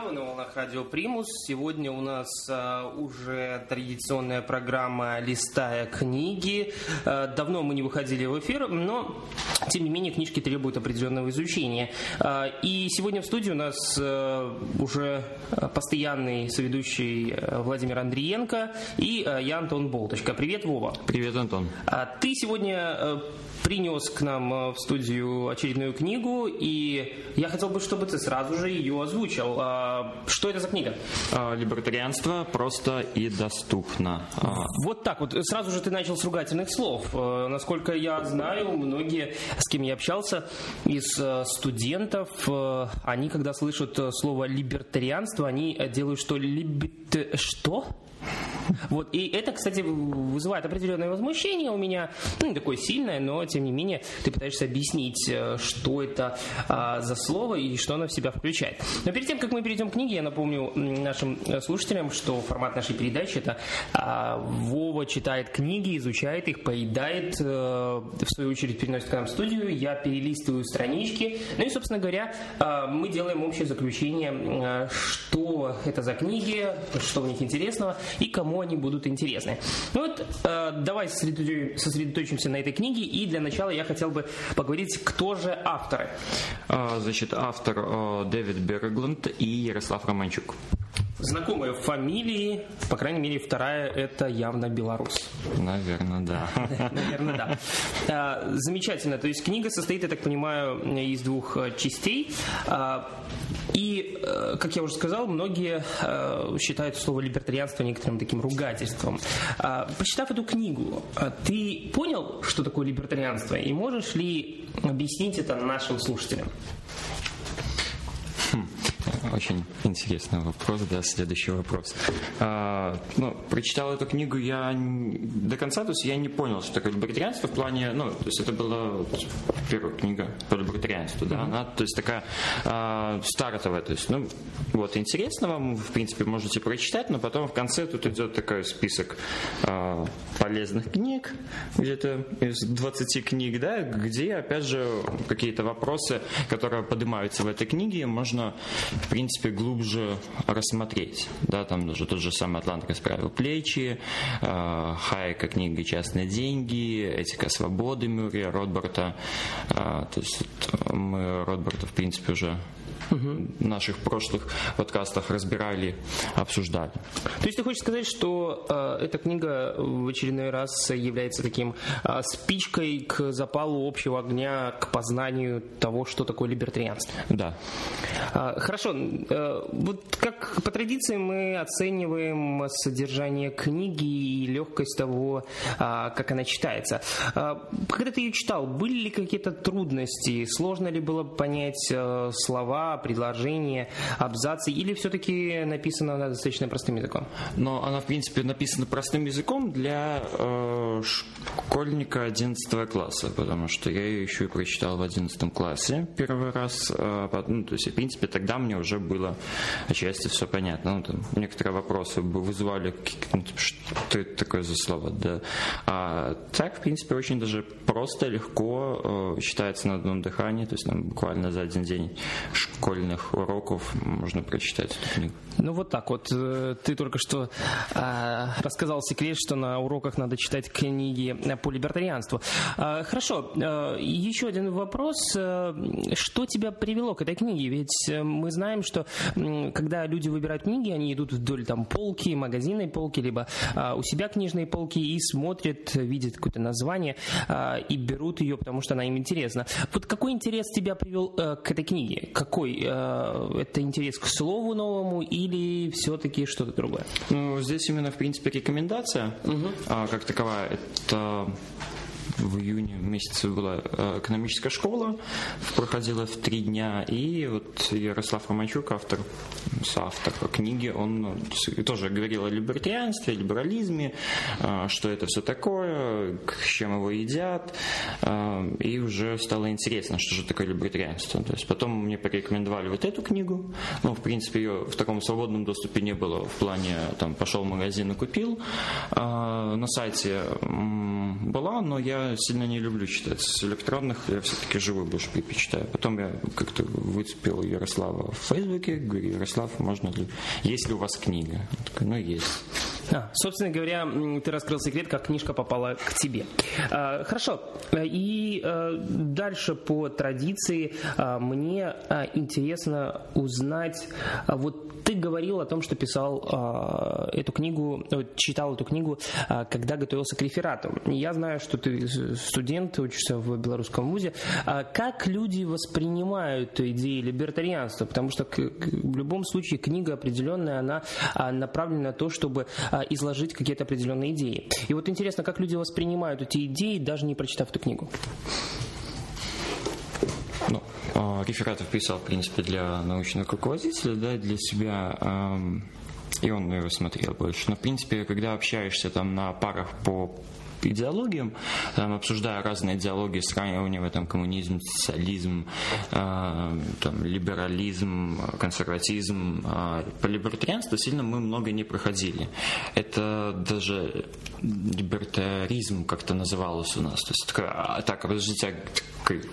друзья, вы на волнах Радио Примус. Сегодня у нас а, уже традиционная программа «Листая книги». А, давно мы не выходили в эфир, но, тем не менее, книжки требуют определенного изучения. А, и сегодня в студии у нас уже постоянный соведущий Владимир Андриенко и я, Антон Болточка. Привет, Вова. Привет, Антон. Ты сегодня принес к нам а, в студию очередную книгу, и я хотел бы, чтобы ты сразу же ее озвучил. А, Что это за книга? А, Либертарианство просто и доступно. А, Вот так вот. Сразу же ты начал с ругательных слов. Э, Насколько я знаю, многие, с кем я общался, из э, студентов, э, они, когда слышат э, слово либертарианство, они э, делают что? Либет... Что? Вот, и это, кстати, вызывает определенное возмущение у меня, ну, не такое сильное, но, тем не менее, ты пытаешься объяснить, э, что это а, за слово и что оно в себя включает. Но перед тем, как мы перейдем к книге, я напомню нашим э, слушателям, что формат нашей передачи это а, Вова читает книги, изучает их, поедает, э, в свою очередь переносит к нам в студию, я перелистываю странички, ну и, собственно говоря, а, мы делаем общее заключение, что это за книги, что в них интересного и кому они будут интересны. Ну вот, давай сосредоточи- сосредоточимся на этой книге, и для начала я хотел бы поговорить, кто же авторы. а, Значит, автор а, Дэвид Бергланд и Ярослав Романчук. Знакомые фамилии, по крайней мере, вторая это явно белорус. Наверное, да. Наверное, да. А, Замечательно. То есть книга состоит, я так понимаю, из двух э, частей. А, И, э, как я уже сказал, многие э, считают слово либертарианство некоторым таким ругательством. А, Прочитав эту книгу, ты понял, что такое либертарианство? И можешь ли объяснить это нашим слушателям? Очень интересный вопрос, да, следующий вопрос. А, ну, прочитал эту книгу я до конца, то есть я не понял, что такое либертарианство в плане, ну, то есть это была первая книга по либертарианству, да, она, то есть такая а, стартовая, то есть, ну, вот, интересно вам, в принципе, можете прочитать, но потом в конце тут идет такой список а, полезных книг, где-то из 20 книг, да, где, опять же, какие-то вопросы, которые поднимаются в этой книге, можно, принципе, глубже рассмотреть. Да, там даже тот же самый Атлант расправил плечи, э, Хайека книга «Частные деньги», «Этика свободы» Мюррея, Ротбарта. Э, то есть мы Ротбарта, в принципе, уже в наших прошлых подкастах разбирали, обсуждали. То есть ты хочешь сказать, что э, эта книга в очередной раз является таким э, спичкой к запалу общего огня, к познанию того, что такое либертарианство? Да. А, Хорошо, э, вот как по традиции мы оцениваем содержание книги и легкость того, а, как она читается. А, Когда ты ее читал, были ли какие-то трудности? Сложно ли было понять э, слова, предложения, абзацы? Или все-таки написано она достаточно простым языком? Но она, в принципе, написана простым языком для э, школьника 11 класса, потому что я ее еще и прочитал в 11 классе первый раз. Э, ну, то есть, в принципе, тогда мне уже было отчасти все понятно. Ну, там, некоторые вопросы бы вызывали, ну, типа, что это такое за слово, да. А так, в принципе, очень даже просто, легко э, читается на одном дыхании, то есть, там, буквально за один день школьных уроков можно прочитать эту книгу. Ну вот так вот. Э, Ты только что а, рассказал секрет, что на уроках надо читать книги по либертарианству. А, Хорошо. э, Еще один вопрос. Э, Что тебя привело к этой книге? Ведь э, мы знаем, что когда люди выбирают книги, они идут вдоль там полки, магазинной полки, либо у себя книжные полки и смотрят, видят какое-то название и берут ее, потому что она им интересна. Вот какой интерес тебя привел э, к этой книге? Какой? Э, Это интерес к слову новому или все-таки что-то другое? Ну, здесь именно, в принципе, рекомендация а, как таковая. Это в июне месяце была э, экономическая школа, проходила в три дня, и вот Ярослав Романчук, автор, соавтор книги, он ну, тоже говорил о либертарианстве, о либерализме, э, что это все такое, с чем его едят. Э, и уже стало интересно, что же такое либертарианство. То есть потом мне порекомендовали вот эту книгу. Ну, в принципе, ее в таком свободном доступе не было. В плане, там, пошел в магазин и купил. А, на сайте была, но я сильно не люблю читать с электронных. Я все-таки живой больше предпочитаю. Потом я как-то выцепил Ярослава в Фейсбуке. Говорю, Ярослав, можно ли... Есть ли у вас книга? Ну, есть. А, собственно говоря, ты раскрыл секрет, как книжка попала к тебе. А, хорошо. И а, дальше по традиции а, мне интересно узнать, вот ты говорил о том, что писал а, эту книгу, читал эту книгу, а, когда готовился к реферату. Я знаю, что ты студент, учишься в белорусском вузе. А как люди воспринимают идеи либертарианства? Потому что в любом случае книга определенная, она направлена на то, чтобы изложить какие-то определенные идеи. И вот интересно, как люди воспринимают эти идеи, даже не прочитав эту книгу? А, рефератов писал, в принципе, для научного руководителя, да, для себя, и он его смотрел больше. Но, в принципе, когда общаешься там на парах по идеологиям, там, обсуждая разные идеологии, сравнивая там коммунизм, социализм, э, там, либерализм, консерватизм. Э, по либертарианству сильно мы много не проходили. Это даже либертаризм как-то называлось у нас. То есть такое, а, так, подождите,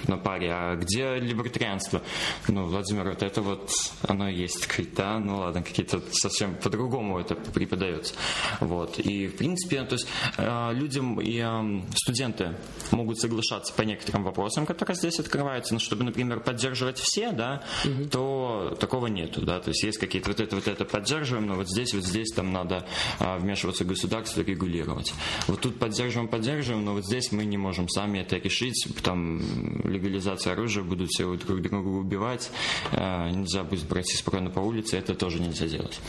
на паре, а где либертарианство? Ну, Владимир, вот это вот, оно есть, да, ну ладно, какие-то совсем по-другому это преподается. Вот. И, в принципе, то есть э, людям и э, студенты могут соглашаться по некоторым вопросам, которые здесь открываются, но чтобы, например, поддерживать все, да, угу. то такого нету, да, то есть есть какие-то вот это, вот это поддерживаем, но вот здесь, вот здесь там надо э, вмешиваться государство, регулировать. Вот тут поддерживаем, поддерживаем, но вот здесь мы не можем сами это решить, там легализация оружия, будут все друг друга убивать, э, нельзя будет брать спокойно по улице, это тоже нельзя делать.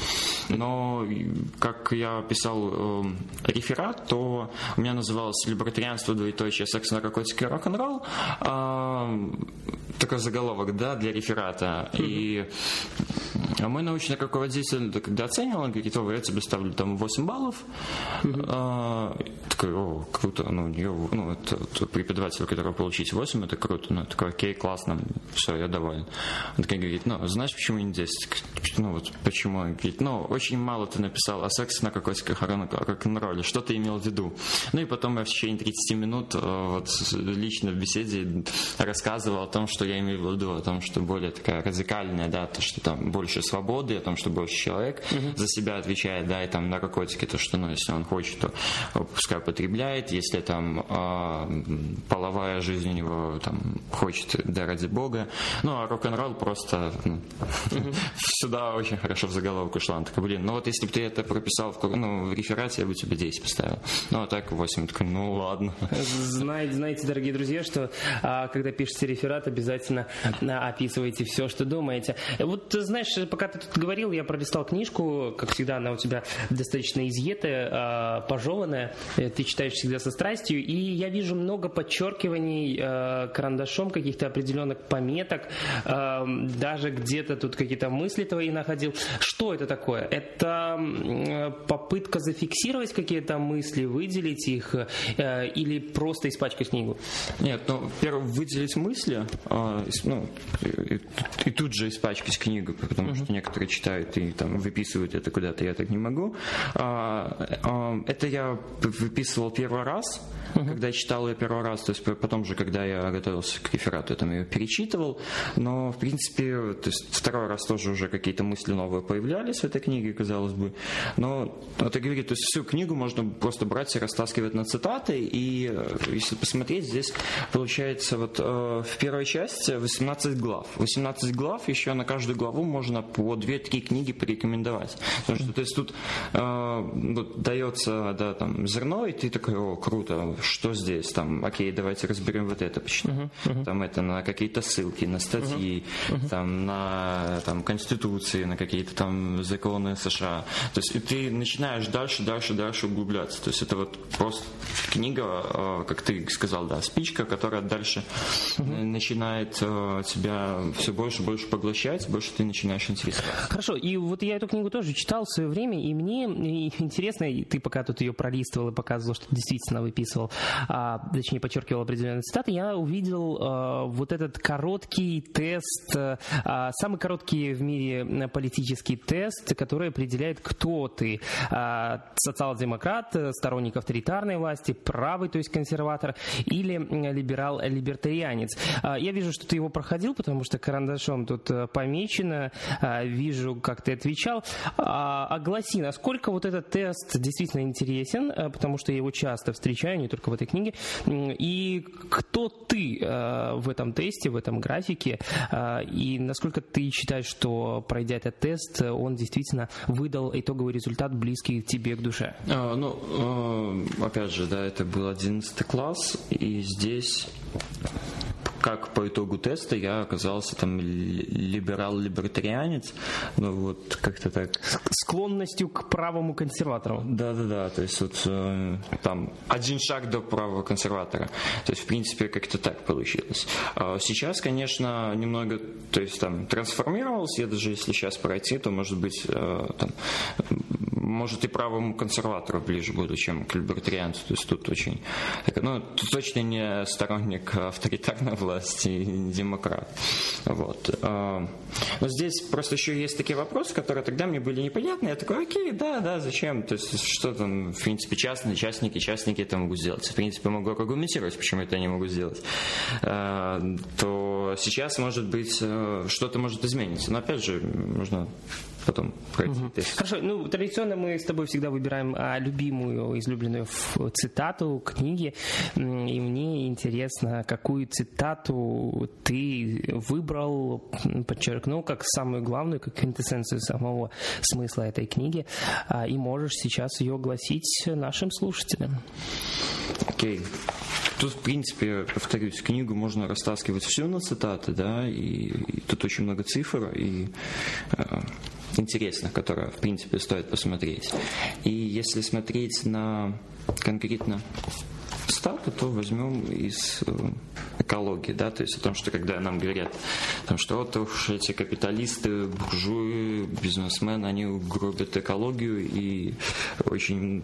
Но, как я писал э, реферат, то у меня называлось «Либертарианство, двоеточие, секс, наркотики, рок-н-ролл», э, такой заголовок, да, для реферата. И а мой научный руководитель, когда оценивал, он говорит, о, я тебе ставлю там 8 баллов. А, такой, о, круто, ну, нее, ну, это, это преподаватель, который получить 8, это круто. Ну, такой, окей, классно, все, я доволен. Он такой говорит, ну, знаешь, почему не 10? Ну, вот почему? Он говорит, ну, очень мало ты написал о сексе на наркотиках, рок-н-ролле, что ты имел в виду? Ну, и потом я в течение 30 минут э, вот лично в беседе рассказывал о том, что я имею в виду, о том, что более такая радикальная, да, то, что там больше свободы, о том, что больше человек uh-huh. за себя отвечает, да, и там наркотики, то, что, ну, если он хочет, то пускай потребляет, если там э, половая жизнь у него там хочет, да, ради бога. Ну, а рок-н-ролл просто ну, uh-huh. сюда очень хорошо в заголовок ушла. Он такой, блин, ну вот если бы ты это прописал в, ну, в реферате, я бы тебе 10 поставил. Ну, а так 8. Такой, ну ладно. Знаете, знаете, дорогие друзья, что а, когда пишете реферат, обязательно а, описывайте все, что думаете. Вот, знаешь, пока ты тут говорил, я пролистал книжку, как всегда, она у тебя достаточно изъетая, а, пожеванная, э, ты читаешь всегда со страстью, и я вижу много подчеркиваний а, карандашом каких-то определенных пометок, а, даже где-то тут какие-то мысли твои находил. Что это такое? Это попытка зафиксировать какие-то мысли, выделить их, э, или просто испачкать книгу? Нет, ну, первое, выделить мысли, ну, и, и тут же испачкать книгу, потому что некоторые читают и там выписывают это куда-то, я так не могу. А, а, это я выписывал первый раз, когда читал ее первый раз, то есть потом же, когда я готовился к реферату, я там ее перечитывал, но в принципе, то есть второй раз тоже уже какие-то мысли новые появлялись в этой книге, казалось бы, но это говорит, то есть всю книгу можно просто брать и растаскивать на цитаты, и э, если посмотреть, здесь получается вот э, в первой части 18 глав. 18 глав, еще на каждую главу можно по 2-3 книги порекомендовать. Потому что то есть тут э, вот, дается да, там, зерно, и ты такой, о, круто, что здесь? Там, окей, давайте разберем вот это, почему. Uh-huh. Там это на какие-то ссылки, на статьи, uh-huh, uh-huh. там на там, конституции, на какие-то там законы США. То есть и ты начинаешь дальше, дальше, дальше углубляться. То есть это вот просто книга, э, как ты сказал, да, спичка, которая дальше uh-huh. начинает начинает э, тебя все больше и больше поглощать, больше ты начинаешь интересоваться. Хорошо, и вот я эту книгу тоже читал в свое время, и мне интересно, и ты пока тут ее пролистывал и показывал, что действительно выписывал, а, точнее, подчеркивал определенные цитаты, я увидел а, вот этот короткий тест, а, самый короткий в мире политический тест, который определяет, кто ты. А, социал-демократ, сторонник авторитарной власти, правый, то есть консерватор, или либерал-либертарианец. А, я вижу, что ты его проходил, потому что карандашом тут э, помечено, а, вижу, как ты отвечал. Огласи, насколько вот этот тест действительно интересен, э, потому что я его часто встречаю, не только в этой книге, и кто ты э, в этом тесте, в этом графике, и насколько ты считаешь, что пройдя этот тест, он действительно выдал итоговый результат, близкий тебе к душе? А, ну, опять же, да, это был 11 класс, и здесь как по итогу теста я оказался там либерал-либертарианец, ну вот как-то так. Склонностью к правому консерватору. Да-да-да, то есть вот э, там один шаг до правого консерватора. То есть в принципе как-то так получилось. А сейчас, конечно, немного, то есть там трансформировался, я даже если сейчас пройти, то может быть э, там может и правому консерватору ближе буду, чем к либертарианцу. То есть тут очень... Ну, тут точно не сторонник авторитарной власти демократ. Вот. А, но здесь просто еще есть такие вопросы, которые тогда мне были непонятны. Я такой, окей, да, да, зачем? То есть что там, в принципе, частные частники, частники это могут сделать. В принципе, могу аргументировать, почему это они могут сделать. А, то сейчас, может быть, э, что-то может измениться. Но опять же, нужно потом пройти угу. тест. Хорошо, ну традиционно мы с тобой всегда выбираем а, любимую, излюбленную цитату книги, и мне интересно, какую цитату ты выбрал, подчеркнул как самую главную, как квинтэссенцию самого смысла этой книги, а, и можешь сейчас ее огласить нашим слушателям. Окей. Okay. Тут, в принципе, повторюсь, книгу можно растаскивать все на цитаты, да, и, и тут очень много цифр, и э, интересных, которые, в принципе, стоит посмотреть. И если смотреть на конкретно статы, то возьмем из э, экологии, да, то есть о том, что когда нам говорят, там, что вот уж эти капиталисты, буржуи, бизнесмены, они гробят экологию и очень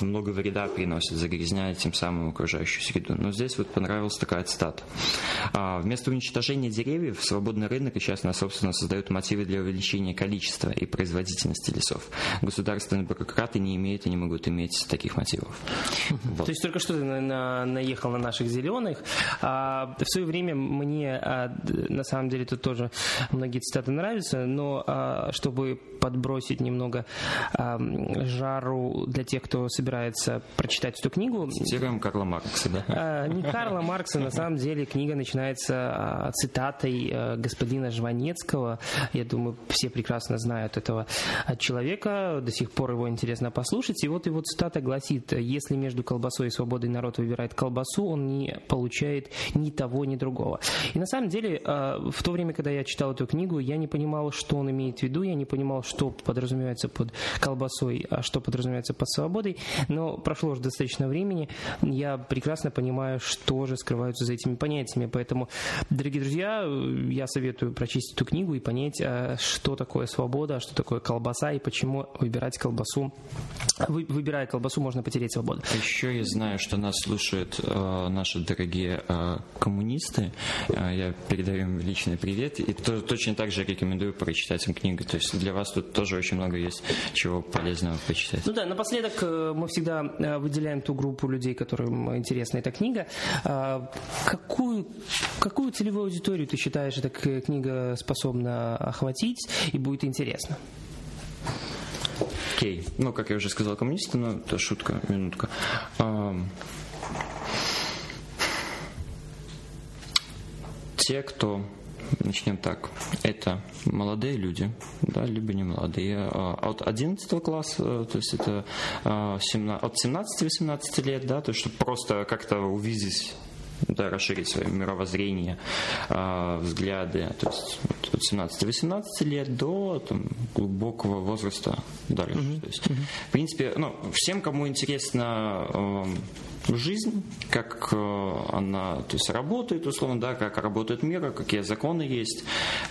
много вреда приносят, загрязняя тем самым окружающую среду. Но здесь вот понравилась такая цитата. А, вместо уничтожения деревьев свободный рынок и частная собственность создают мотивы для увеличения количества и производительности лесов. Государственные бюрократы не имеют и не могут иметь таких мотивов. Вот. То есть только что ты на, на, наехал на наших зеленых. А, в свое время мне, а, на самом деле, тут тоже многие цитаты нравятся, но а, чтобы подбросить немного а, жару для тех, кто собирается прочитать эту книгу. Цитируем Карла Маркса, да? А, не Карла Маркса, на самом деле книга начинается а, цитатой а, господина Жванецкого. Я думаю, все прекрасно знают этого человека, до сих пор его интересно послушать. И вот его цитата гласит, если между колбасой и свободой народ выбирает колбасу, он не получает ни того, ни другого. И на самом деле, в то время, когда я читал эту книгу, я не понимал, что он имеет в виду, я не понимал, что подразумевается под колбасой, а что подразумевается под свободой. Но прошло уже достаточно времени, я прекрасно понимаю, что же скрываются за этими понятиями. Поэтому, дорогие друзья, я советую прочесть эту книгу и понять, что такое свобода, что такое колбаса и почему выбирать колбасу. Выбирая колбасу, можно потерять свободу. Еще я знаю, что нас слушают э, наши дорогие э, коммунисты. Э, я передаю им личный привет. И то, точно так же рекомендую прочитать им книгу. То есть для вас тут тоже очень много есть чего полезного почитать. Ну да, напоследок мы всегда выделяем ту группу людей, которым интересна эта книга. Какую, какую целевую аудиторию ты считаешь, эта книга способна охватить и будет интересна? Окей. Okay. Ну, как я уже сказал, коммунисты, но это шутка, минутка. Те, кто начнем так. Это молодые люди, да, либо не молодые. А, от 11 класса, то есть это 17, а, от 17-18 лет, да, то есть чтобы просто как-то увидеть да, расширить свое мировоззрение, э, взгляды, то есть от 17-18 лет до там, глубокого возраста дальше. Mm-hmm. То есть, mm-hmm. В принципе, ну, всем, кому интересно э, жизнь, как э, она то есть, работает, условно, да, как работает мир, какие законы есть,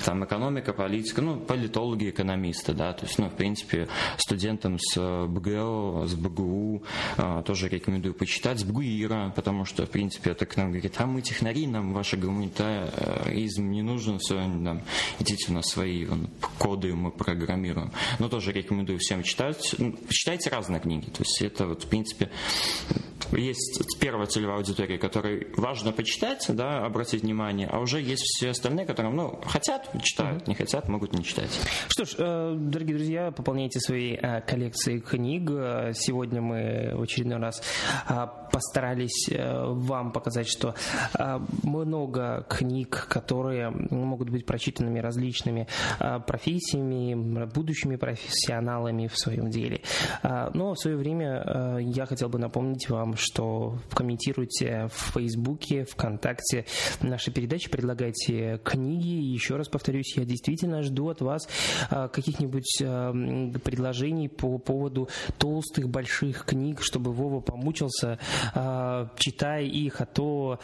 там экономика, политика, ну, политологи, экономисты, да, то есть, ну, в принципе, студентам с БГЛ, с БГУ э, тоже рекомендую почитать, с БГУИРа, потому что, в принципе, это к нам говорит, а мы технари, нам ваш гуманитаризм не нужен, все, там, идите на свои вон, коды, мы программируем. Но тоже рекомендую всем читать. Читайте разные книги, то есть это вот, в принципе, есть первая целевая аудитория, которой важно почитать, да, обратить внимание, а уже есть все остальные, которые, ну, хотят, читают, не хотят, могут не читать. Что ж, э, дорогие друзья, пополняйте свои э, коллекции книг. Сегодня мы в очередной раз э, постарались вам показать, что много книг, которые могут быть прочитанными различными профессиями, будущими профессионалами в своем деле. Но в свое время я хотел бы напомнить вам, что комментируйте в Фейсбуке, ВКонтакте наши передачи, предлагайте книги. Еще раз повторюсь, я действительно жду от вас а, каких-нибудь а, предложений по поводу толстых больших книг, чтобы Вова помучился, а, читая их, а то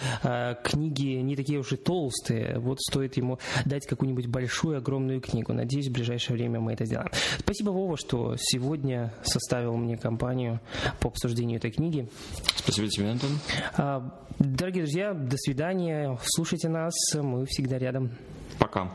книги не такие уж и толстые. Вот стоит ему дать какую-нибудь большую, огромную книгу. Надеюсь, в ближайшее время мы это сделаем. Спасибо, Вова, что сегодня составил мне компанию по обсуждению этой книги. Спасибо Антон. А, дорогие друзья, до свидания. Слушайте нас, мы всегда рядом. Пока.